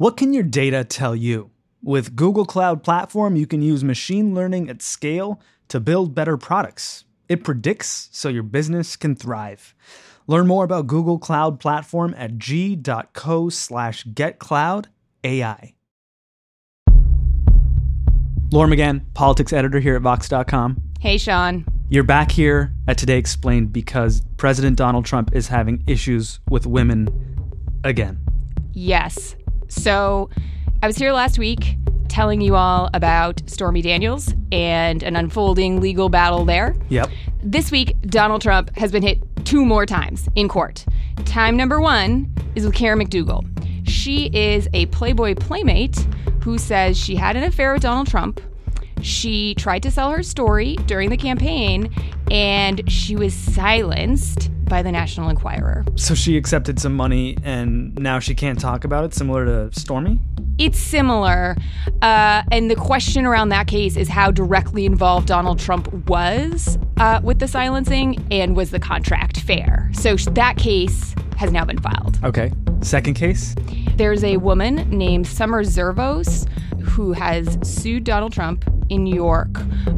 What can your data tell you? With Google Cloud Platform, you can use machine learning at scale to build better products. It predicts so your business can thrive. Learn more about Google Cloud Platform at g.co slash getcloudai. Laura McGann, politics editor here at Vox.com. Hey, Sean. You're back here at Today Explained because President Donald Trump is having issues with women again. Yes. So I was here last week telling you all about Stormy Daniels and an unfolding legal battle there. Yep. This week, Donald Trump has been hit two more times in court. Time number one is with Karen McDougal. She is a Playboy playmate who says she had an affair with Donald Trump. She tried to sell her story during the campaign and she was silenced by the National Enquirer. So she accepted some money and now she can't talk about it, similar to Stormy? It's similar. Uh, and the question around that case is how directly involved Donald Trump was uh, with the silencing and was the contract fair? So that case has now been filed. Okay. Second case? There's a woman named Summer Zervos who has sued Donald Trump in New York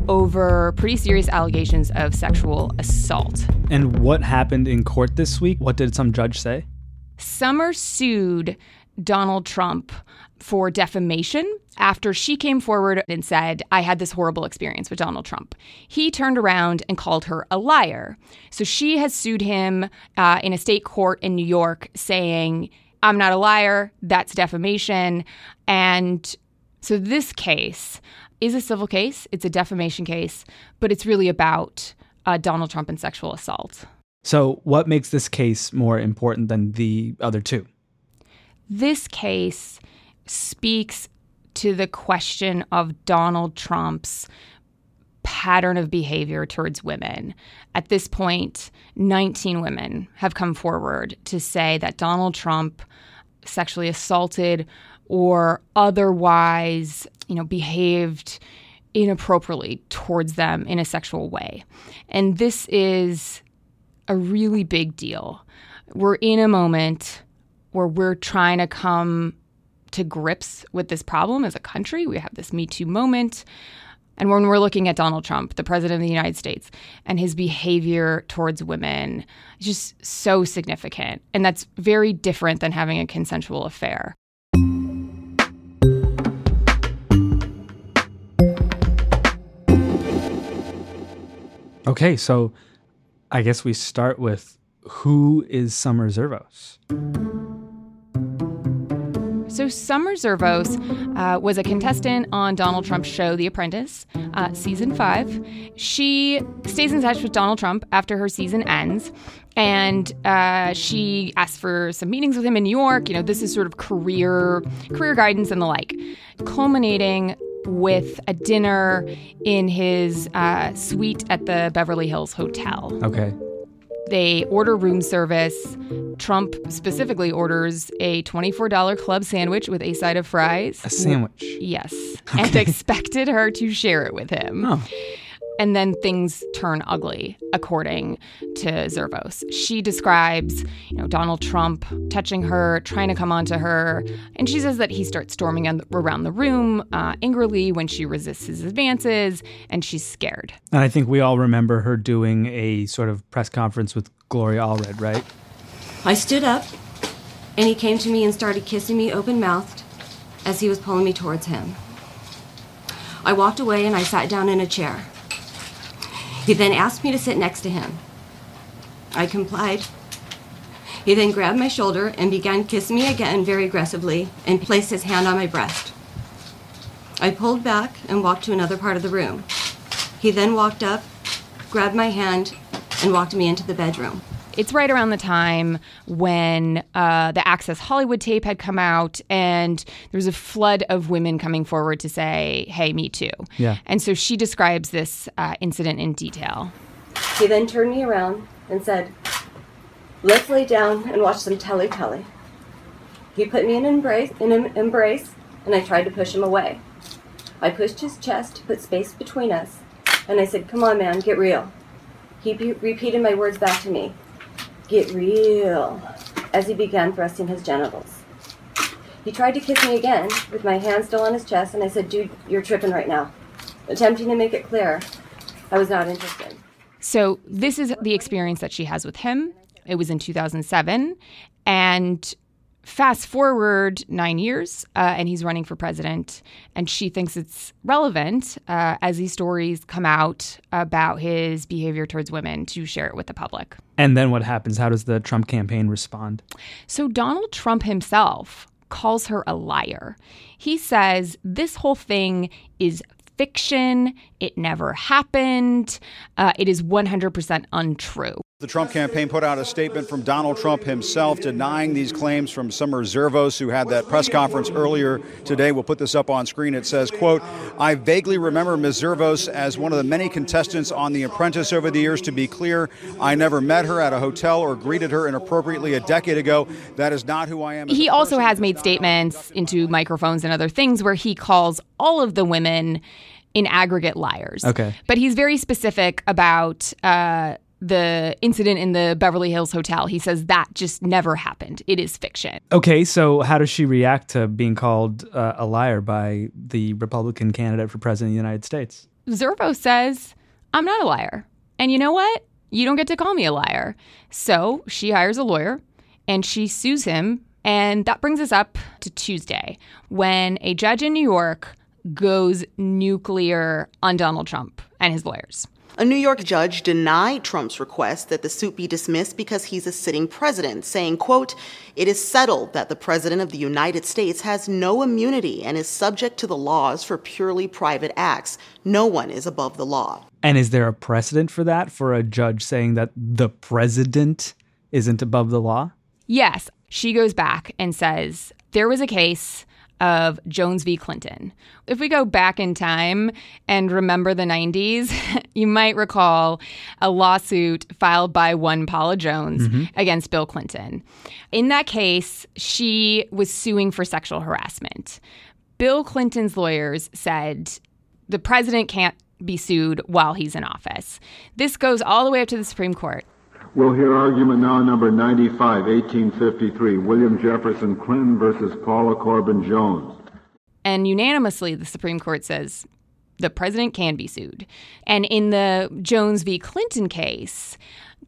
over pretty serious allegations of sexual assault. And what happened in court this week? What did some judge say? Summer sued Donald Trump for defamation after she came forward and said, I had this horrible experience with Donald Trump. He turned around and called her a liar. So she has sued him uh, in a state court in New York saying, I'm not a liar, that's defamation. And so this case is a civil case, it's a defamation case, but it's really about uh, Donald Trump and sexual assault. So, what makes this case more important than the other two? This case speaks to the question of Donald Trump's pattern of behavior towards women. At this point, 19 women have come forward to say that Donald Trump sexually assaulted or otherwise, you know, behaved inappropriately towards them in a sexual way. And this is a really big deal. We're in a moment where we're trying to come to grips with this problem as a country. We have this Me Too moment. And when we're looking at Donald Trump, the president of the United States, and his behavior towards women, it's just so significant. And that's very different than having a consensual affair. Okay, so I guess we start with who is Summer Zervos? So, Summer Zervos uh, was a contestant on Donald Trump's show, The Apprentice, uh, season five. She stays in touch with Donald Trump after her season ends, and uh, she asks for some meetings with him in New York. You know, this is sort of career career guidance and the like, culminating with a dinner in his uh, suite at the Beverly Hills Hotel. Okay. They order room service. Trump specifically orders a $24 club sandwich with a side of fries. A sandwich? Yes. Okay. And expected her to share it with him. Oh. And then things turn ugly, according to Zervos. She describes, you know, Donald Trump touching her, trying to come onto her, and she says that he starts storming around the room uh, angrily when she resists his advances, and she's scared. And I think we all remember her doing a sort of press conference with Gloria Allred, right? I stood up, and he came to me and started kissing me open mouthed as he was pulling me towards him. I walked away and I sat down in a chair. He then asked me to sit next to him. I complied. He then grabbed my shoulder and began kissing me again very aggressively and placed his hand on my breast. I pulled back and walked to another part of the room. He then walked up, grabbed my hand, and walked me into the bedroom. It's right around the time when uh, the Access Hollywood tape had come out, and there was a flood of women coming forward to say, "Hey, me too." Yeah. And so she describes this uh, incident in detail. He then turned me around and said, "Let's lay down and watch some telly telly." He put me in embrace, in an embrace, and I tried to push him away. I pushed his chest to put space between us, and I said, "Come on, man, get real." He be- repeated my words back to me. Get real, as he began thrusting his genitals. He tried to kiss me again with my hand still on his chest, and I said, Dude, you're tripping right now. Attempting to make it clear I was not interested. So, this is the experience that she has with him. It was in 2007. And fast forward nine years, uh, and he's running for president, and she thinks it's relevant uh, as these stories come out about his behavior towards women to share it with the public. And then what happens? How does the Trump campaign respond? So, Donald Trump himself calls her a liar. He says this whole thing is fiction. It never happened. Uh, it is 100% untrue. The Trump campaign put out a statement from Donald Trump himself denying these claims from Summer Zervos, who had that press conference earlier today. We'll put this up on screen. It says, quote, I vaguely remember Ms. Zervos as one of the many contestants on The Apprentice over the years. To be clear, I never met her at a hotel or greeted her inappropriately a decade ago. That is not who I am. He also has made statements into microphones and other things where he calls all of the women in aggregate liars. Okay. But he's very specific about uh, the incident in the Beverly Hills Hotel. He says that just never happened. It is fiction. Okay, so how does she react to being called uh, a liar by the Republican candidate for president of the United States? Zervo says, I'm not a liar. And you know what? You don't get to call me a liar. So she hires a lawyer and she sues him. And that brings us up to Tuesday when a judge in New York goes nuclear on Donald Trump and his lawyers. A New York judge denied Trump's request that the suit be dismissed because he's a sitting president, saying, quote, "It is settled that the president of the United States has no immunity and is subject to the laws for purely private acts. No one is above the law." And is there a precedent for that for a judge saying that the president isn't above the law? Yes, she goes back and says there was a case of Jones v. Clinton. If we go back in time and remember the 90s, you might recall a lawsuit filed by one Paula Jones mm-hmm. against Bill Clinton. In that case, she was suing for sexual harassment. Bill Clinton's lawyers said the president can't be sued while he's in office. This goes all the way up to the Supreme Court. We'll hear argument now number 95, 1853, William Jefferson Clinton versus Paula Corbin Jones. And unanimously, the Supreme Court says the president can be sued. And in the Jones v. Clinton case,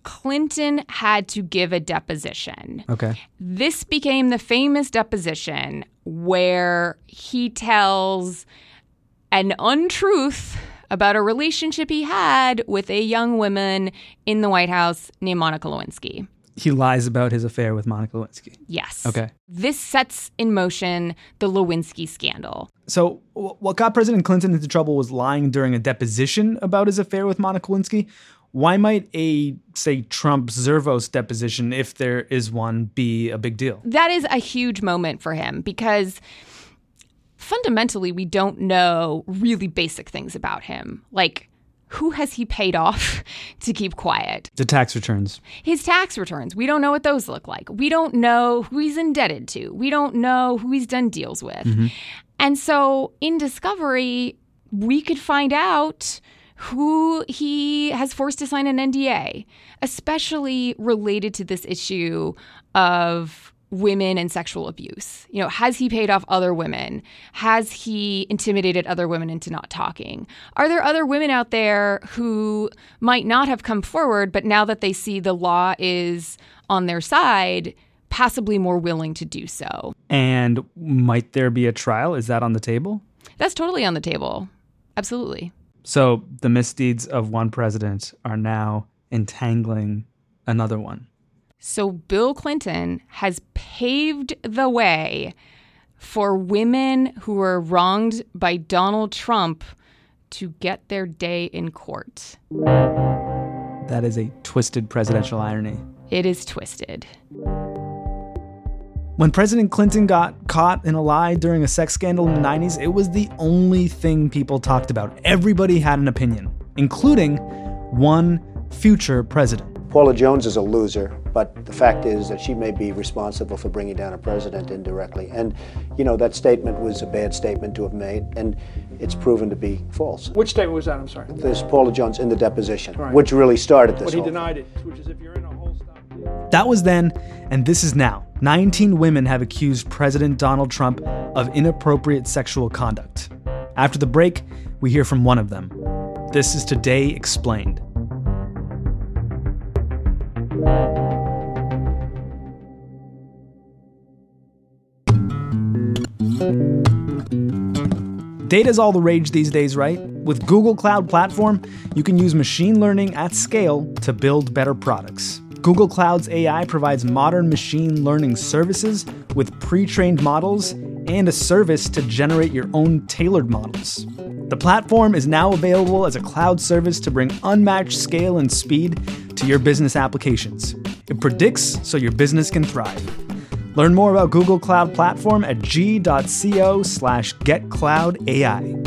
Clinton had to give a deposition. Okay. This became the famous deposition where he tells an untruth about a relationship he had with a young woman in the White House named Monica Lewinsky. He lies about his affair with Monica Lewinsky. Yes. Okay. This sets in motion the Lewinsky scandal. So, what got President Clinton into trouble was lying during a deposition about his affair with Monica Lewinsky. Why might a, say, Trump Zervos deposition, if there is one, be a big deal? That is a huge moment for him because fundamentally, we don't know really basic things about him. Like, who has he paid off to keep quiet? The tax returns. His tax returns. We don't know what those look like. We don't know who he's indebted to. We don't know who he's done deals with. Mm-hmm. And so in Discovery, we could find out who he has forced to sign an NDA, especially related to this issue of women and sexual abuse? You know, has he paid off other women? Has he intimidated other women into not talking? Are there other women out there who might not have come forward, but now that they see the law is on their side, possibly more willing to do so? And might there be a trial? Is that on the table? That's totally on the table. Absolutely. So the misdeeds of one president are now entangling another one. So Bill Clinton has paved the way for women who were wronged by Donald Trump to get their day in court. That is a twisted presidential irony. It is twisted. When President Clinton got caught in a lie during a sex scandal in the 90s, it was the only thing people talked about. Everybody had an opinion, including one future president. Paula Jones is a loser, but the fact is that she may be responsible for bringing down a president indirectly. And, you know, that statement was a bad statement to have made, and it's proven to be false. Which statement was that? I'm sorry. There's Paula Jones in the deposition, right. which really started this. But he denied it, which is if you're in a whole That was then, and this is now. 19 women have accused President Donald Trump of inappropriate sexual conduct. After the break, we hear from one of them. This is Today Explained. Data is all the rage these days, right? With Google Cloud Platform, you can use machine learning at scale to build better products. Google Cloud's AI provides modern machine learning services with pre trained models and a service to generate your own tailored models. The platform is now available as a cloud service to bring unmatched scale and speed to your business applications. It predicts so your business can thrive. Learn more about Google Cloud Platform at g.co slash getcloudai.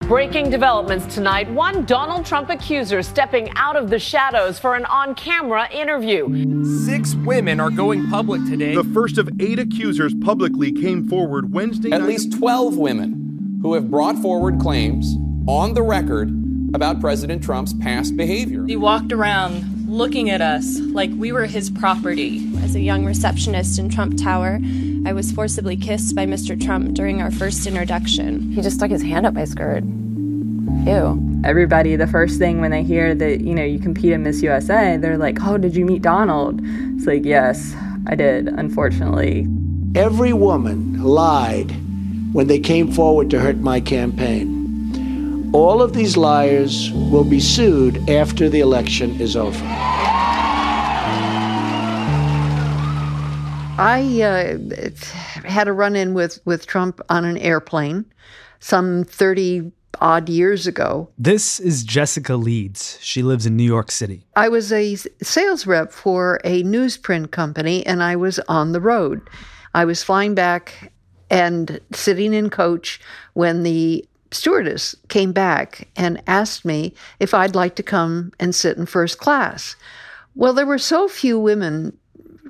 Breaking developments tonight. One Donald Trump accuser stepping out of the shadows for an on camera interview. Six women are going public today. The first of eight accusers publicly came forward Wednesday At night. least 12 women who have brought forward claims on the record about President Trump's past behavior. He walked around looking at us like we were his property. As a young receptionist in Trump Tower, I was forcibly kissed by Mr. Trump during our first introduction. He just stuck his hand up my skirt. Ew. Everybody, the first thing when they hear that, you know, you compete in Miss USA, they're like, oh, did you meet Donald? It's like, yes, I did, unfortunately. Every woman lied when they came forward to hurt my campaign. All of these liars will be sued after the election is over. I uh, had a run in with, with Trump on an airplane some 30 odd years ago. This is Jessica Leeds. She lives in New York City. I was a sales rep for a newsprint company and I was on the road. I was flying back and sitting in coach when the stewardess came back and asked me if I'd like to come and sit in first class. Well, there were so few women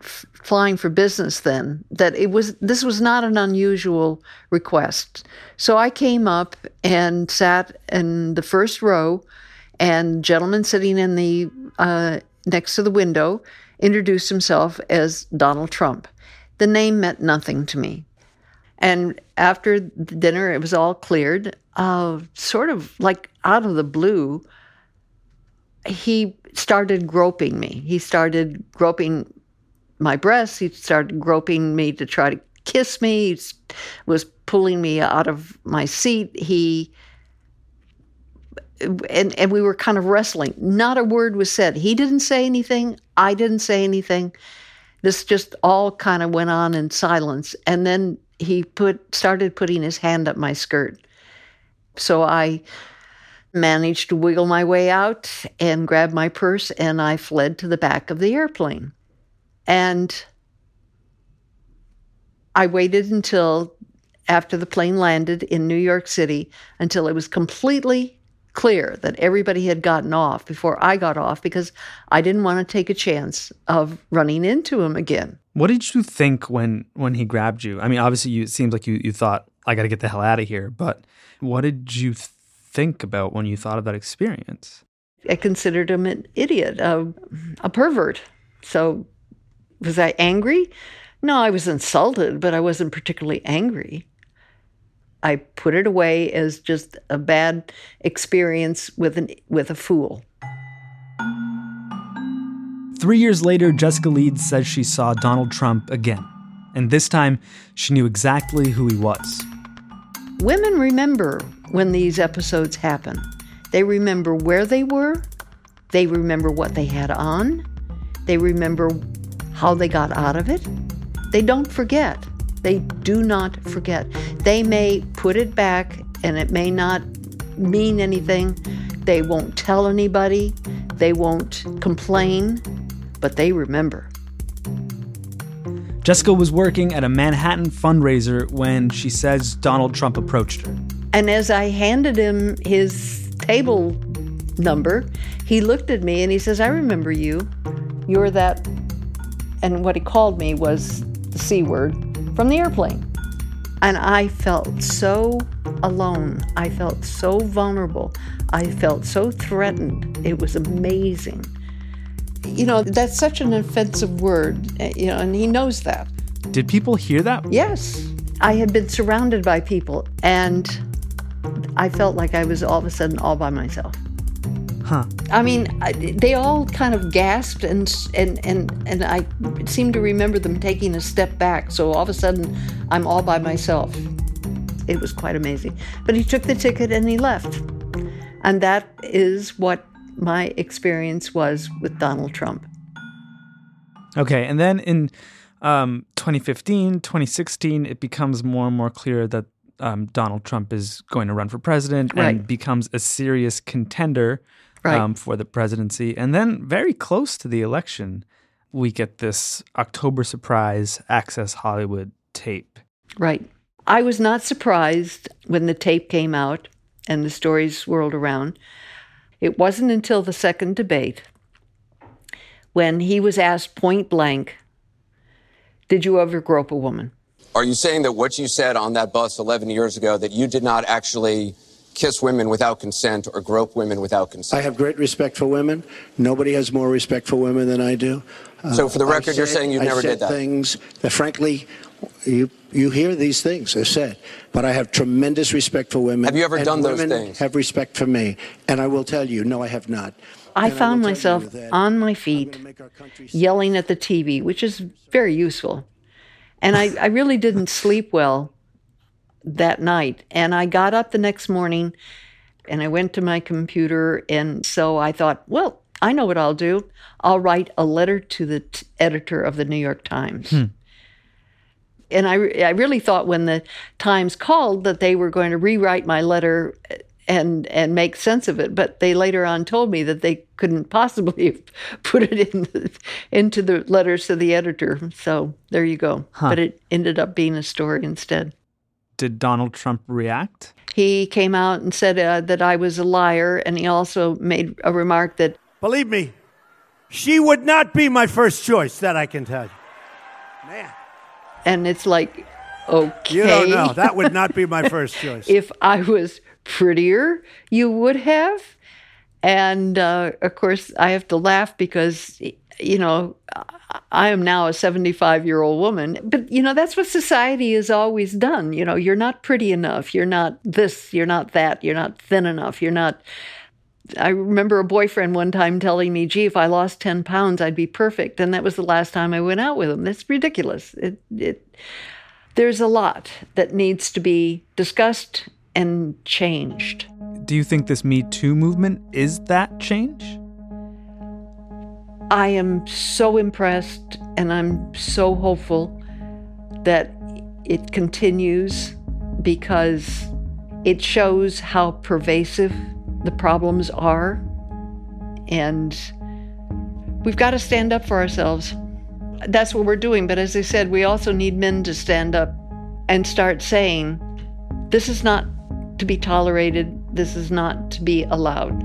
f- flying for business then that it was this was not an unusual request. So I came up and sat in the first row, and gentleman sitting in the uh, next to the window introduced himself as Donald Trump. The name meant nothing to me. And after dinner, it was all cleared. Uh, sort of like out of the blue, he started groping me. He started groping my breasts. He started groping me to try to kiss me. He was pulling me out of my seat. He and and we were kind of wrestling. Not a word was said. He didn't say anything. I didn't say anything. This just all kind of went on in silence. And then he put started putting his hand up my skirt. So I managed to wiggle my way out and grab my purse and I fled to the back of the airplane. And I waited until after the plane landed in New York City until it was completely clear that everybody had gotten off before I got off because I didn't want to take a chance of running into him again. What did you think when when he grabbed you? I mean, obviously, you, it seems like you you thought I got to get the hell out of here. But what did you think about when you thought of that experience? I considered him an idiot, a, a pervert. So, was I angry? No, I was insulted, but I wasn't particularly angry. I put it away as just a bad experience with an with a fool. Three years later, Jessica Leeds says she saw Donald Trump again, and this time she knew exactly who he was. Women remember when these episodes happen. They remember where they were, they remember what they had on, they remember how they got out of it. They don't forget. They do not forget. They may put it back and it may not mean anything. They won't tell anybody. They won't complain, but they remember. Jessica was working at a Manhattan fundraiser when she says Donald Trump approached her. And as I handed him his table number, he looked at me and he says, I remember you. You're that. And what he called me was the C word from the airplane. And I felt so alone. I felt so vulnerable. I felt so threatened. It was amazing. You know, that's such an offensive word, eh, you know, and he knows that. Did people hear that? Yes. I had been surrounded by people, and I felt like I was all of a sudden all by myself. Huh. I mean, they all kind of gasped, and and and and I seem to remember them taking a step back. So all of a sudden, I'm all by myself. It was quite amazing. But he took the ticket and he left, and that is what my experience was with Donald Trump. Okay, and then in um, 2015, 2016, it becomes more and more clear that um, Donald Trump is going to run for president Right. and becomes a serious contender Right. um, for the presidency. And then, very close to the election, we get this October surprise Access Hollywood tape. Right. I was not surprised when the tape came out and the stories swirled around. It wasn't until the second debate when he was asked point blank, Did you ever grope a woman? Are you saying that what you said on that bus 11 years ago, that you did not actually kiss women without consent or grope women without consent? I have great respect for women. Nobody has more respect for women than I do. Uh, So for the I record, you're saying you never said did that? Things that, frankly, you you hear these things are said, but I have tremendous respect for women. Have you ever and done those women things? Have respect for me, and I will tell you, no, I have not. I And found will tell myself on my feet yelling at the TV, which is very useful. And I, I really didn't sleep well that night. And I got up the next morning and I went to my computer. And so I thought, well, I know what I'll do. I'll write a letter to the t- editor of the New York Times. Hmm. And I, I really thought when the Times called that they were going to rewrite my letter and and make sense of it. But they later on told me that they couldn't possibly put it in the, into the letters to the editor. So there you go. Huh. But it ended up being a story instead. Did Donald Trump react? He came out and said uh, that I was a liar, and he also made a remark that Believe me, she would not be my first choice, that I can tell you. And it's like, okay. You don't know. That would not be my first choice. if I was prettier, you would have. And uh, of course, I have to laugh because, you know, I am now a 75 year old woman. But, you know, that's what society has always done. You know, you're not pretty enough. You're not this. You're not that. You're not thin enough. You're not. I remember a boyfriend one time telling me, gee, if I lost 10 pounds, I'd be perfect. And that was the last time I went out with him. That's ridiculous. It, it, there's a lot that needs to be discussed and changed. Do you think this Me Too movement is that change? I am so impressed and I'm so hopeful that it continues because it shows how pervasive the problems are. And we've got to stand up for ourselves. That's what we're doing. But as I said, we also need men to stand up and start saying, this is not to be tolerated, this is not to be allowed.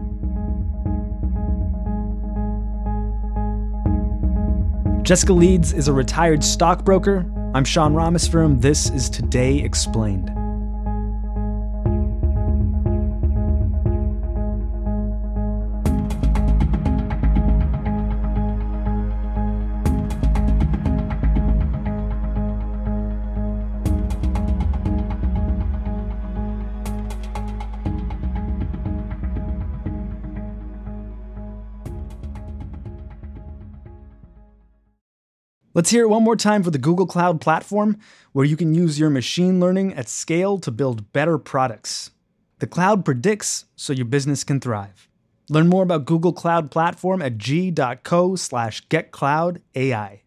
Jessica Leeds is a retired stockbroker. I'm Sean Rameswaram. This is Today Explained. Let's hear it one more time for the Google Cloud Platform, where you can use your machine learning at scale to build better products. The cloud predicts so your business can thrive. Learn more about Google Cloud Platform at g.co slash getcloudai.